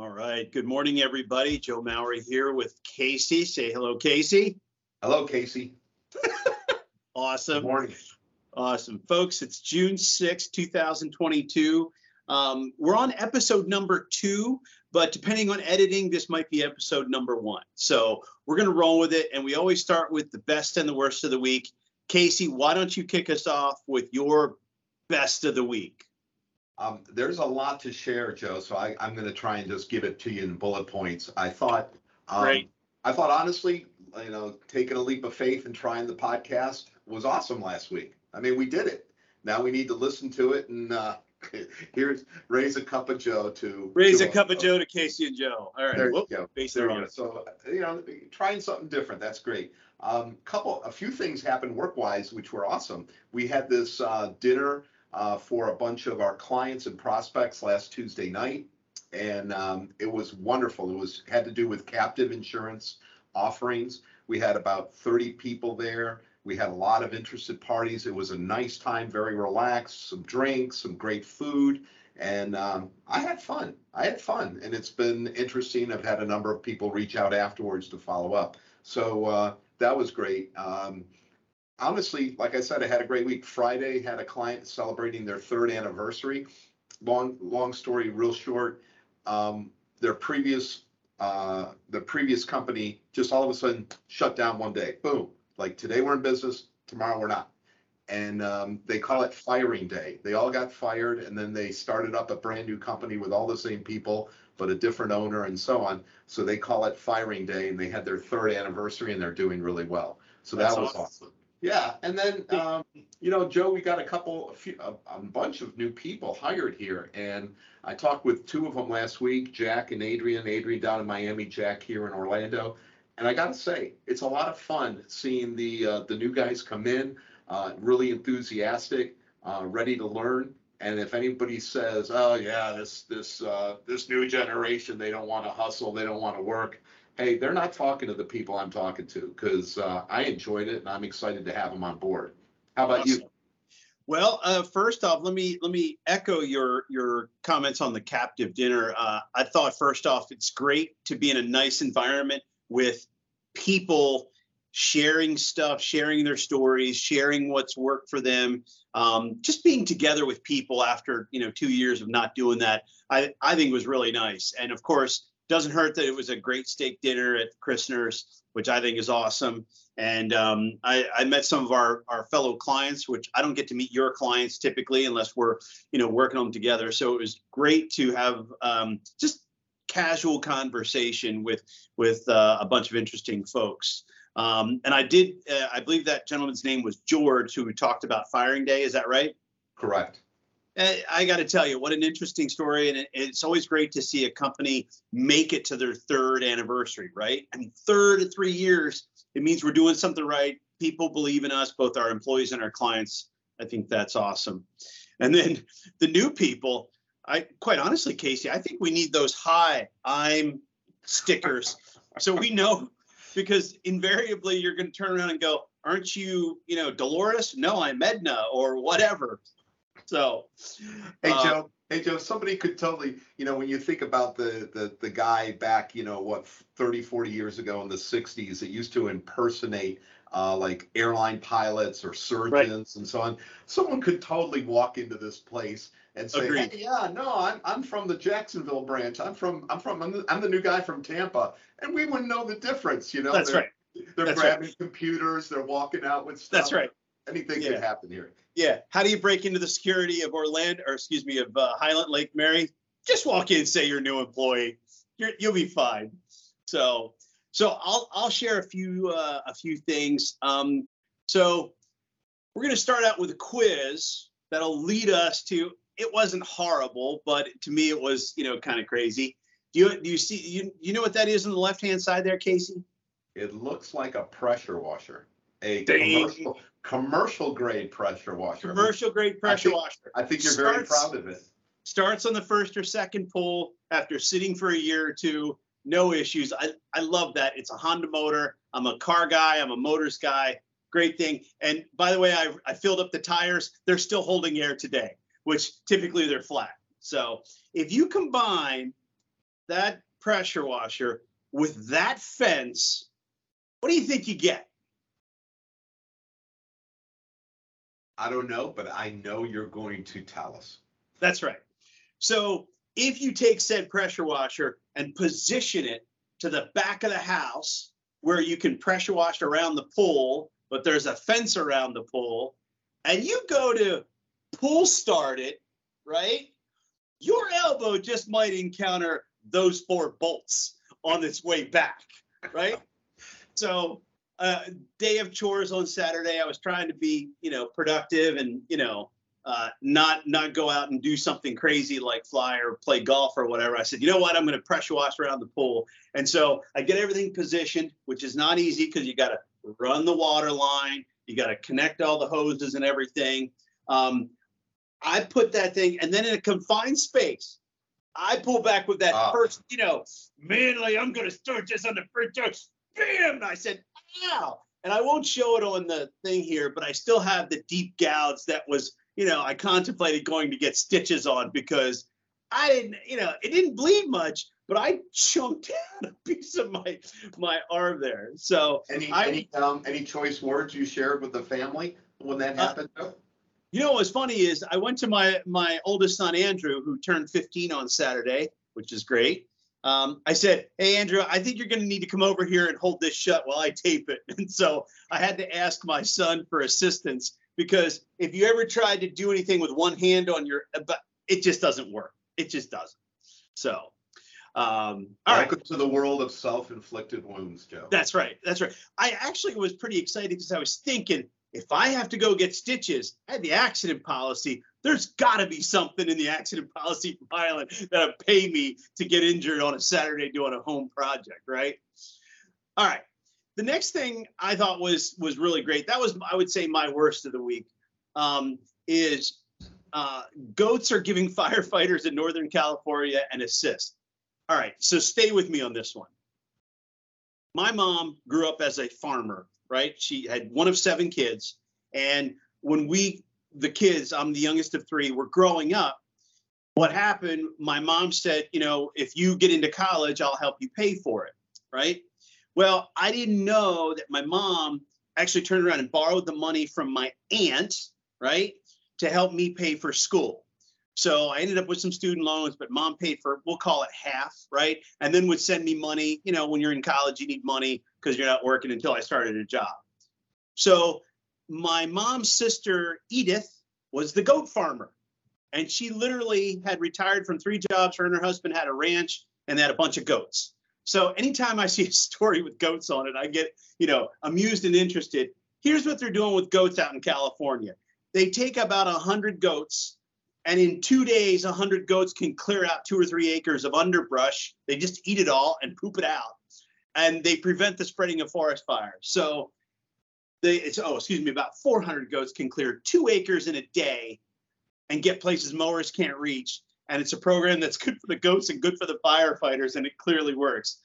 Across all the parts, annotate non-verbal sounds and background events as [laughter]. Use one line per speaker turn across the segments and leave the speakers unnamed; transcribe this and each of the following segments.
All right. Good morning, everybody. Joe Maury here with Casey. Say hello, Casey.
Hello, Casey. [laughs]
awesome.
Good morning.
Awesome. Folks, it's June 6, 2022. Um, we're on episode number two, but depending on editing, this might be episode number one. So we're going to roll with it. And we always start with the best and the worst of the week. Casey, why don't you kick us off with your best of the week?
Um, there's a lot to share, Joe. So I, am going to try and just give it to you in bullet points. I thought, um. I thought honestly, you know, taking a leap of faith and trying the podcast was awesome last week. I mean, we did it. Now we need to listen to it and uh, [laughs] here's raise a cup of Joe to
raise to a cup of Joe to Casey and Joe. All right,
there you go.
There you
go. So you know, trying something different. That's great. Um, couple, a few things happened work-wise, which were awesome. We had this uh, dinner uh, for a bunch of our clients and prospects last Tuesday night, and um, it was wonderful. It was had to do with captive insurance offerings. We had about 30 people there. We had a lot of interested parties. It was a nice time, very relaxed, some drinks, some great food, and um, I had fun. I had fun, and it's been interesting. I've had a number of people reach out afterwards to follow up. So uh, that was great. Um, honestly, like I said, I had a great week. Friday had a client celebrating their third anniversary. Long, long story, real short. Um, their previous, uh, the previous company just all of a sudden shut down one day. Boom! Like today we're in business, tomorrow we're not. And um, they call it firing day. They all got fired, and then they started up a brand new company with all the same people, but a different owner and so on. So they call it firing day, and they had their third anniversary, and they're doing really well. So That's that was awesome. awesome. Yeah, and then um, you know, Joe, we got a couple, a, few, a, a, bunch of new people hired here, and I talked with two of them last week, Jack and Adrian. Adrian down in Miami, Jack here in Orlando, and I got to say, it's a lot of fun seeing the uh, the new guys come in, uh, really enthusiastic, uh, ready to learn. And if anybody says, "Oh yeah, this this uh, this new generation, they don't want to hustle, they don't want to work," hey, they're not talking to the people I'm talking to because uh, I enjoyed it and I'm excited to have them on board. How about awesome. you?
Well, uh, first off, let me let me echo your your comments on the captive dinner. Uh, I thought first off, it's great to be in a nice environment with people sharing stuff, sharing their stories, sharing what's worked for them. Um, just being together with people after you know two years of not doing that, I I think was really nice. And of course, doesn't hurt that it was a great steak dinner at Christner's, which I think is awesome. And um, I, I, met some of our, our fellow clients, which I don't get to meet your clients typically unless we're, you know, working on them together. So it was great to have um, just casual conversation with with uh, a bunch of interesting folks. Um, and I did, uh, I believe that gentleman's name was George, who we talked about firing day. Is that right?
Correct.
Eh, I got to tell you, what an interesting story. And it's always great to see a company make it to their third anniversary, right? I mean, third three years, it means we're doing something right. People believe in us, both our employees and our clients. I think that's awesome. And then the new people, I quite honestly, Casey, I think we need those hi, I'm stickers. so we know because invariably you're going to turn around and go, aren't you, you know, Dolores? No, I'm Edna or whatever. So,
hey uh, Joe, hey Joe, somebody could totally, you know, when you think about the the the guy back, you know, what 30, 40 years ago in the 60s that used to impersonate uh, like airline pilots or surgeons right. and so on. Someone could totally walk into this place and say, Agreed. "Hey, yeah, no, I'm I'm from the Jacksonville branch. I'm from I'm from I'm the, I'm the new guy from Tampa," and we wouldn't know the difference. You know,
that's
they're,
right.
They're
that's
grabbing
right.
computers. They're walking out with stuff.
That's right.
Anything yeah. could happen here.
Yeah. How do you break into the security of Orlando, or excuse me, of uh, Highland Lake Mary? Just walk in and say you're a new employee. You're, you'll be fine. So, so I'll I'll share a few uh, a few things. Um, so we're going to start out with a quiz that'll lead us to. It wasn't horrible, but to me it was you know kind of crazy. Do you do you see you you know what that is on the left hand side there, Casey?
It looks like a pressure washer a commercial, commercial grade pressure washer.
Commercial grade pressure
I think,
washer.
I think you're starts, very proud of it.
Starts on the first or second pull after sitting for a year or two. No issues. I, I love that. It's a Honda motor. I'm a car guy. I'm a motors guy. Great thing. And by the way, I, I filled up the tires. They're still holding air today, which typically they're flat. So if you combine that pressure washer with that fence, what do you think you get?
I don't know, but I know you're going to tell us.
That's right. So if you take said pressure washer and position it to the back of the house where you can pressure wash around the pool, but there's a fence around the pool, and you go to pull start it, right? Your elbow just might encounter those four bolts on its way back, right? [laughs] so, uh, day of chores on Saturday, I was trying to be, you know, productive and, you know, uh, not not go out and do something crazy like fly or play golf or whatever. I said, you know what, I'm going to pressure wash around the pool, and so I get everything positioned, which is not easy because you got to run the water line, you got to connect all the hoses and everything. Um, I put that thing, and then in a confined space, I pull back with that
Ah.
first, you know, manly. I'm going to start this on the front door. Bam! I said, ow. And I won't show it on the thing here, but I still have the deep gouge that was, you know, I contemplated going to get stitches on because I didn't, you know, it didn't bleed much, but I chunked [laughs] out a piece of my my arm there. So
Any
I-
any um any choice words you shared with the family when that
Uh,
happened? Joe?
You know what's funny is I went to my my oldest son Andrew, who turned 15 on Saturday, which is great. Um, I said, "Hey Andrew, I think you're going to need to come over here and hold this shut while I tape it." [laughs] And so I had to ask my son for assistance because if you ever tried to do anything with one hand on your, but it just doesn't work. It just doesn't. So, um, all right.
Welcome to the world of self-inflicted wounds, Joe.
That's right. That's right. I actually was pretty excited because I was thinking if I have to go get stitches, I have the accident policy. There's got to be something in the accident policy [laughs] from that'll pay me to get injured on a Saturday doing a home project, right? All right. The next thing I thought was was really great. That was I would say my worst of the week. Um, is uh, goats are giving [laughs] firefighters in Northern California an assist. All right, so stay with me on this one my mom grew up as a farmer, right? She had one of seven kids. And when we, the kids, I'm the youngest of three, were growing up, what happened, my mom said, you know, if you get into college, I'll help you pay for it, right? Well, I didn't know that my mom actually turned around and borrowed the money from my aunt, right, to help me pay for school. So I ended up with some student loans, but mom paid for, we'll call it half, right? And then would send me money. You know, when you're in college, you need money because you're not working until I started a job. So my mom's sister, Edith, was the goat farmer. And she literally had retired from three jobs. Her and her husband had a ranch and they had a bunch of goats. So anytime I see a story with goats on it, I get, you know, amused and interested. Here's what they're doing with goats out in California. They take about a 100 goats and in two days, a 100 goats can clear out two or three acres of underbrush. They just eat it all and poop it out, and they prevent the spreading of forest fires. So, they it's oh excuse me, about 400 goats can clear two acres in a day, and get places mowers can't reach. And it's a program that's good for the goats and good for the firefighters, and it clearly works.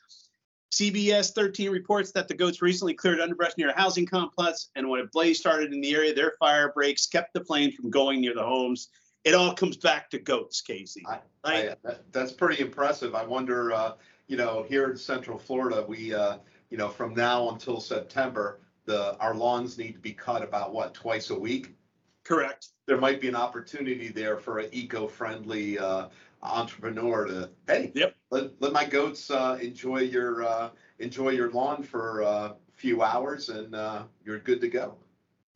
CBS 13 reports that the goats recently cleared underbrush near a housing complex, and when a blaze started in the area, their fire breaks kept the flames from going near the homes it all comes back to goats, Casey.
I- I- that- That's pretty impressive. I wonder, uh, you know, here in Central Florida, we, uh, you know, from now until September, the, our lawns need to be cut about, what, twice a week?
Correct.
There might be an opportunity there for an eco-friendly uh, entrepreneur to, hey,
Yep.
let, let my goats uh, enjoy your, uh, enjoy your lawn for a few hours and uh, you're good to go.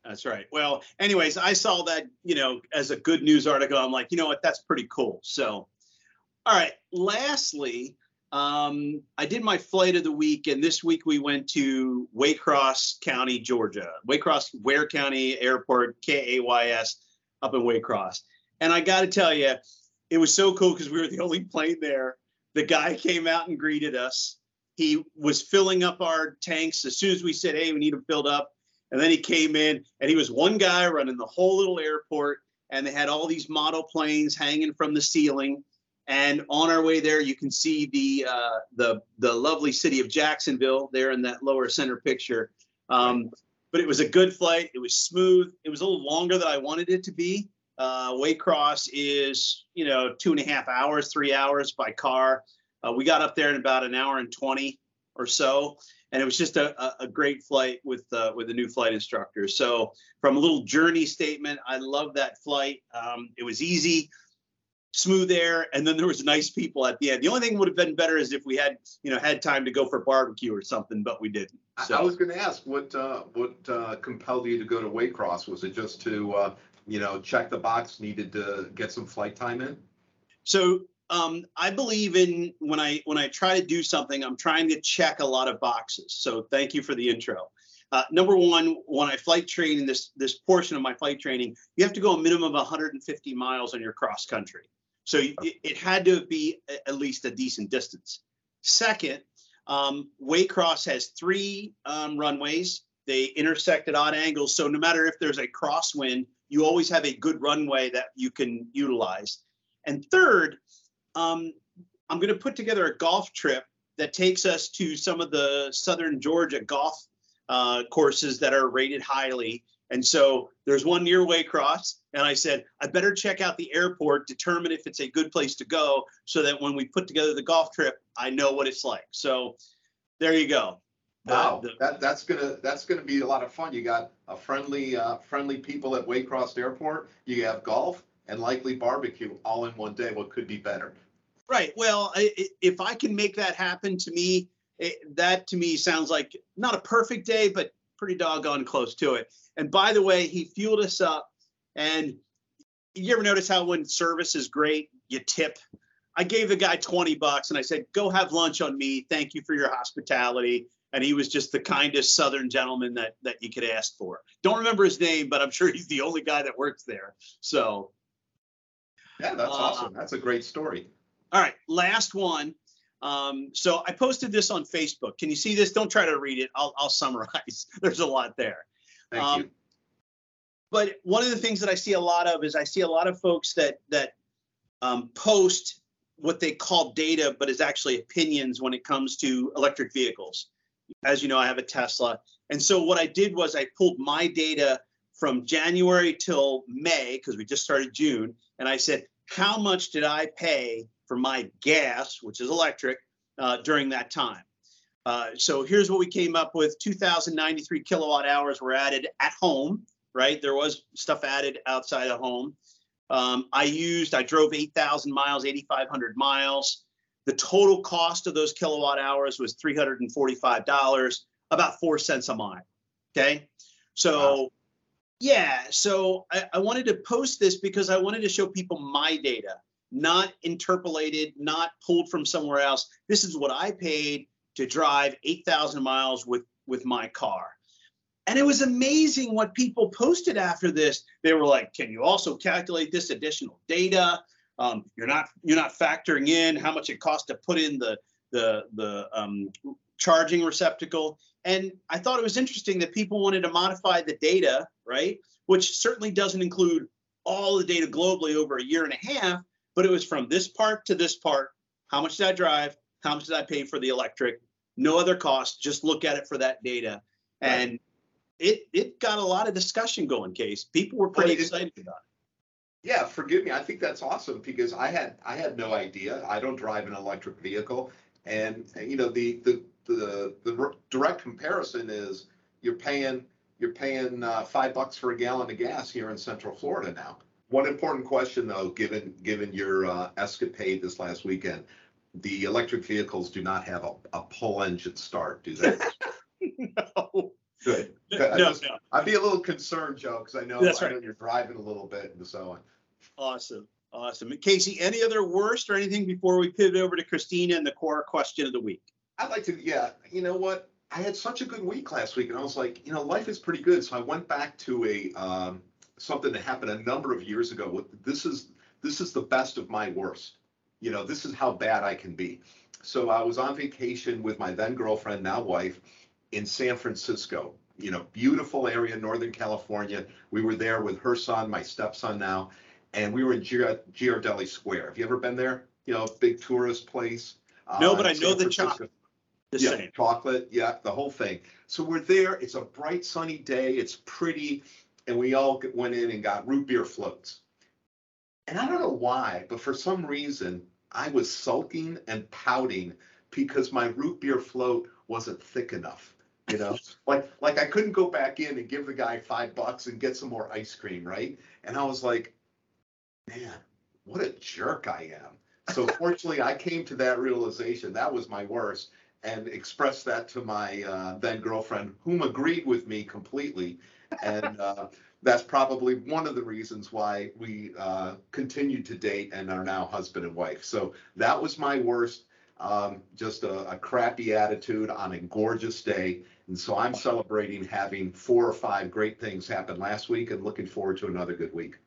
That's right. Well, anyways, I saw that, you know, as a good news article. I'm like, you know what? That's pretty cool. So, all right. Lastly, um, I did my flight of the week, and this week we went to Waycross County, Georgia. Waycross, Ware County Airport, K A Y S, up in Waycross. And I got to tell you, it was so cool because we were the [laughs] only plane there. The guy came out and greeted us. He was filling up our tanks as soon as we said, "Hey, we need them filled up." And then he came in and he was one guy running the whole little airport. And they had all these model planes hanging from the ceiling. And on our way there, you can see the uh, the the lovely city of Jacksonville there in that lower center picture. Um, but it was a good flight. It was smooth. It was a little longer than I wanted it to be. Uh, Waycross is you know two and a half hours, three hours by car. Uh, we got up there in about an hour and 20 or so, and it was just a, a, a great flight with uh, with the new flight instructor. So from a little journey statement, I love that flight. Um, it was easy smooth air, and then there was nice people at the end. The only thing would have been better is if we had, you know, had time to go for barbecue or something, but we didn't.
So. I was going to ask what uh, what uh, compelled you to go to Waycross? Was it just to uh, you know check the box, needed to get some flight time in?
So um, I believe in when I when I try to do something, I'm trying to check a lot of boxes. So thank you for the intro. Uh, number one, when I flight train in this this portion of my flight training, you have to go a minimum of 150 miles on your cross country. So it, it had to be at least a decent distance. Second, um, Waycross has three um, runways. They intersect at odd angles. So no matter if there's a crosswind, you always have a good runway that you can utilize. And third, um, I'm going to put together a golf trip that takes us to some of the southern Georgia golf uh, courses that are rated highly and so there's one near Waycross, and I said, I better check out the airport, determine if it's a good place to go, so that when we put together the golf trip, I know what it's like. So there you go.
Wow, the, that that's gonna that's gonna be a lot of fun. You got a friendly uh, friendly people at Waycross Airport. You have golf and likely barbecue all in one day. What could be better?
Right. Well, I, if I can make that happen, to me, it, that to me sounds like not a perfect day, but pretty doggone close to it. And by the way, he fueled us up. And you ever notice how when service is great, you tip? I gave the guy 20 bucks and I said, go have lunch on me. Thank you for your hospitality. And he was just the kindest Southern gentleman that, that you could ask for. Don't remember his name, but I'm [laughs] sure he's the only guy that works there. So,
yeah, that's uh, awesome. That's a great story.
All right, last one. Um, so I posted this on Facebook. Can you see this? Don't try to read it. I'll, I'll summarize. [laughs] There's a lot there.
Thank um, you.
But one of the things that I see a lot of is I see a lot of folks that that um, post what they call data, but is actually opinions when it comes to electric vehicles. As you know, I have a Tesla, and so what I did was I pulled my data from January till May because we just started June, and I said, how much did I pay for my gas, which is electric, uh, during that time? Uh, so here's what we came up with 2,093 kilowatt hours were added at home, right? There was stuff added outside of home. Um, I used, I drove 8,000 miles, 8,500 miles. The total cost of those kilowatt hours was $345, about four cents a mile. Okay. So, wow. yeah. So I, I wanted to post this because I wanted to show people my data, not interpolated, not pulled from somewhere else. This is what I paid to drive 8,000 miles with, with my car. And it was amazing what people posted after this. They were like, "Can you also calculate this additional data? Um, you're not you're not factoring in how much it costs to put in the the the um, charging receptacle." And I thought it was interesting that people wanted to modify the data, right? Which certainly doesn't include all the data globally over a year and a half, but it was from this part to this part. How much did I drive? How much did I pay for the electric? no other cost. Just look at it for that data. Right. And it it got a lot of discussion going, Case. People were pretty well, excited about it.
Yeah, forgive me. I think that's awesome because I had I had no idea. I don't drive an electric vehicle, and you know the the the, the direct comparison is you're paying you're paying uh, five bucks for a gallon of gas here in Central Florida now. One important question though, given given your uh, escapade this last weekend, the electric vehicles do not have a, a pull engine start, do they? [laughs]
no.
Good.
No, just, no.
I'd be a little concerned, Joe, because I know, That's I right. know you're driving a little bit and so on.
Awesome. Awesome. Casey, any other worst or anything before we pivot over to Christina and the core question of the week?
I'd like to, yeah. You know what? I had such a good week last week, and I was like, you know, life is pretty good. So I went back to a um, something that happened a number of years ago. This is this is the best of my worst you know, this is how bad I can be. So I was on vacation with my then girlfriend, now wife, in San Francisco. You know, beautiful area, Northern California. We were there with her son, my stepson now, and we were in Ghirardelli Square. Have you ever been there? You know, big tourist place.
No, uh, but I know the chocolate.
The yeah, same. chocolate, yeah, the whole thing. So we're there. It's a bright, sunny day. It's pretty, and we all went in and got root beer floats. And I don't know why, but for some reason, I was sulking and pouting because my root beer float wasn't thick enough. You know, [laughs] like like I couldn't go back in and give the guy five bucks and get some more ice cream, right? And I was like, man, what a jerk I am. So [laughs] fortunately, I came to that realization. That was my worst, and expressed that to my uh, then girlfriend, whom agreed with me completely. And uh, that's probably one of the reasons why we uh, continued to date and are now husband and wife. So that was my worst. Um, just a, a crappy attitude on a gorgeous day. And so I'm celebrating having four or five great things happen last week and looking forward to another good week.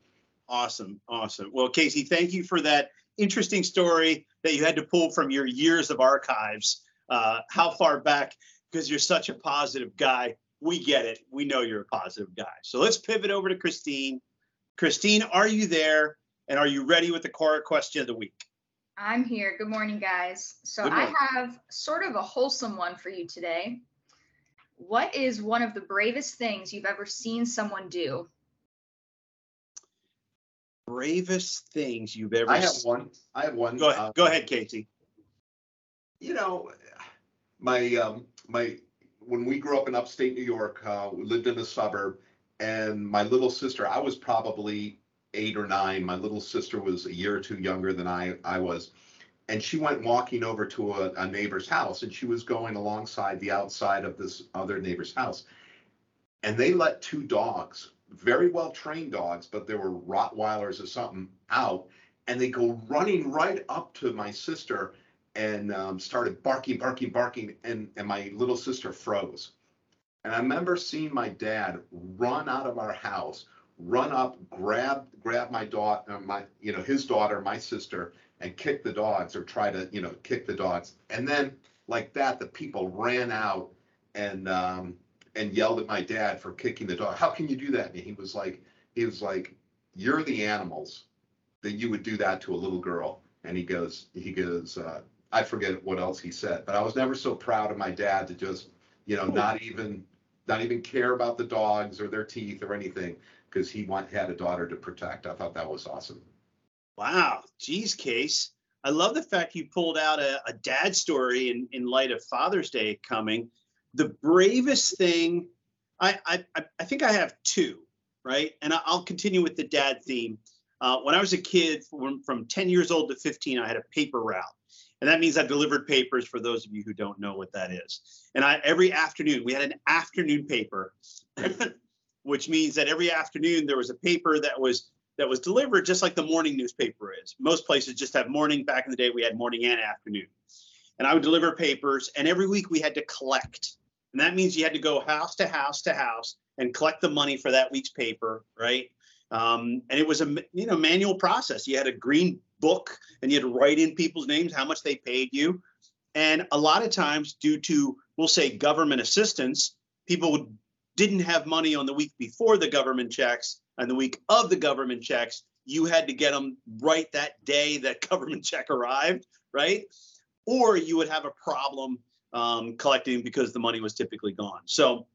Awesome. Awesome. Well, Casey, thank you for that interesting story that you had to pull from your years of archives. Uh, how far back? Because you're such a positive guy. We get it. We know you're a positive guy. So let's pivot over to Christine. Christine, are you there? And are you ready with the core question of the week?
I'm here. Good morning, guys. So I have sort of a wholesome one for you today. What is one of the bravest things you've ever seen someone do?
bravest things you've ever seen.
I have one. I have one.
Go ahead. Uh, Go ahead, Casey.
You know, my um, my when we grew up in upstate New York, uh, we lived in a suburb, and my little sister, I was probably eight or nine. My little sister was a year or two younger than I I was, and she went walking over to a, a neighbor's house, and she was going alongside the outside of this other neighbor's house, and they let two dogs very well trained dogs, but they were Rottweilers or something out, and they go running right up to my sister and um, started barking, barking, barking, and and my little sister froze. And I remember seeing my dad run out of our house, run up, grab grab my daughter, uh, my you know his daughter, my sister, and kick the dogs or try to you know kick the dogs. And then like that, the people ran out and um, and yelled at my dad for kicking the dog. How can you do that? And he was like, he was like, you're the animals that you would do that to a little girl. And he goes, he goes, uh, I forget what else he said, but I was never so proud of my dad to just, you know, not even, not even care about the dogs or their teeth or anything because he want, had a daughter to protect. I thought that was awesome.
Wow. Geez, Case. I love the fact you pulled out a, a dad story in, in light of Father's Day coming the bravest thing I, I i think i have two right and i'll continue with the dad theme uh, when i was a kid from, from 10 years old to 15 i had a paper route and that means i delivered papers for those of you who don't know what that is and i every afternoon we had an afternoon paper [laughs] which means that every afternoon there was a paper that was that was delivered just like the morning newspaper is most places just have morning back in the day we had morning and afternoon and i would deliver papers and every week we had to collect and that means you had to go house to house to house and collect the money for that week's paper, right? Um, and it was a you know manual process. You had a green book and you had to write in people's names how much they paid you. And a lot of times, due to we'll say government assistance, people didn't have money on the week before the government checks and the week of the government checks. You had to get them right that day that [laughs] government check arrived, right? Or you would have a problem um, collecting because the money was typically gone. So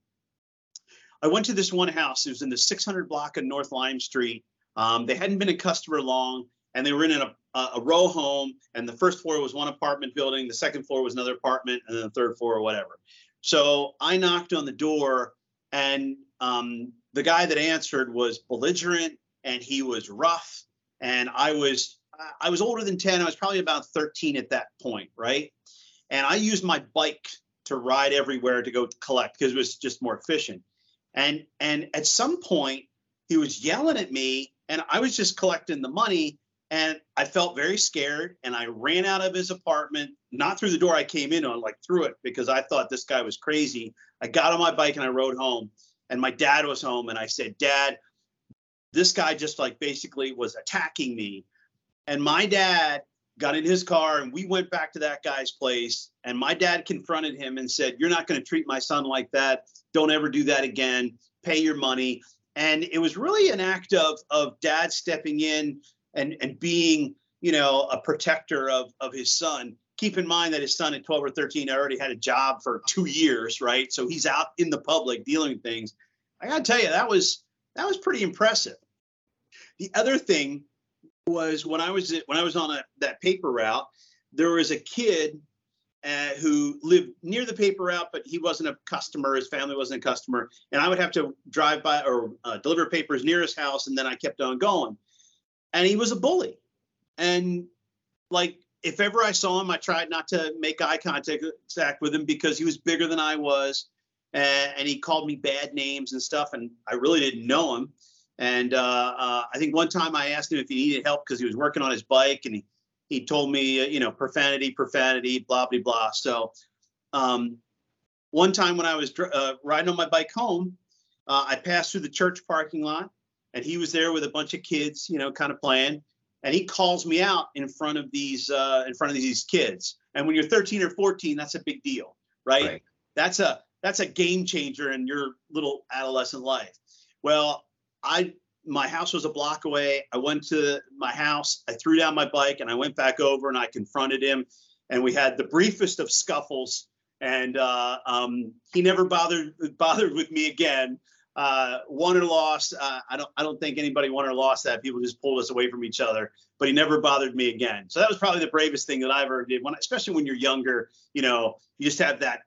I went to this one house. It was in the 600 block of North Lime Street. Um, they hadn't been a customer long, and they were in a, a, row home. And the first floor was one apartment building, the second floor was another apartment, and then the third floor or whatever. So I knocked on the door, and um, the guy that answered was belligerent, and he was rough. And I was I was older than 10. I was probably about 13 at that point, right? And I used my bike to ride everywhere to go collect because it was just more efficient. And and at some point he was yelling at me and I was just collecting the money and I felt very scared and I ran out of his apartment, not through the door I came in on, like through it because I thought this guy was crazy. I got on my bike and I rode home and my dad was home and I said, "Dad, this guy just like basically was attacking me." And my dad got in his car and we went back to that guy's place and my dad confronted him and said you're not going to treat my son like that don't ever do that again pay your money and it was really an act of of dad stepping in and and being you know a protector of of his son. Keep in mind that his son at 12 or 13 already had a job for two years right? So he's out in the public dealing with things. I gotta tell you that was that was pretty impressive. The other thing was when I was when I was on a, that paper route, there was a kid uh, who lived near the paper route, but he wasn't a customer. His family wasn't a customer, and I would have to drive by or uh, deliver papers near his house, and then I kept on going. And he was a bully, and like if ever I saw him, I tried not to make eye contact with him because he was bigger than I was, and, and he called me bad names and stuff, and I really didn't know him. And uh, uh, I think one time I asked him if he needed help because he was working on his bike, and he he told me, uh, you know, profanity, profanity, blah blah blah. So, um, one time when I was uh, riding on my bike home, uh, I passed through the church parking lot, and he was there with a bunch of kids, you know, kind of playing. And he calls me out in front of these uh, in front of these kids. And when you're 13 or 14, that's a big deal, right? right? That's a that's a game changer in your little adolescent life. Well, I my house was a block away. I went to my house, I threw down my bike, and I went back over and I confronted him, and we had the briefest of scuffles. And uh, um, he never bothered bothered with me again. Uh, won or lost, uh, I don't I don't think anybody won or lost that. People just pulled us away from each other. But he never bothered me again. So that was probably the bravest thing that I ever did. When especially when you're younger, you know, you just have that.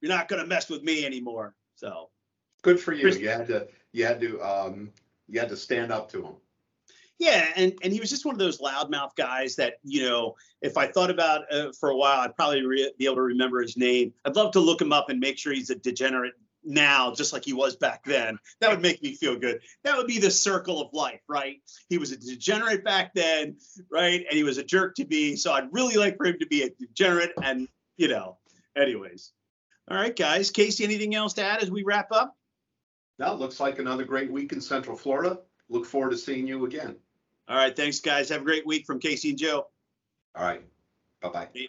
You're not gonna mess with me anymore. So
good for you. You had to you had to um, you had to stand up to him.
Yeah, and and he was just one of those loudmouth guys that you know, if I thought about uh, for a while, I'd probably re- be able to remember his name. I'd love to look him up and make sure he's a degenerate now, just like he was back then. That would make me feel good. That would be the circle of life, right? He was a degenerate back then, right? And he was a jerk to me. So I'd really like for him to be a degenerate. And you know, anyways. All right, guys. Casey, anything else to add as we wrap up?
Now, looks like another great week in Central Florida. Look forward to seeing you again.
All right. Thanks, guys. Have a great week from Casey and Joe.
All right. Bye bye.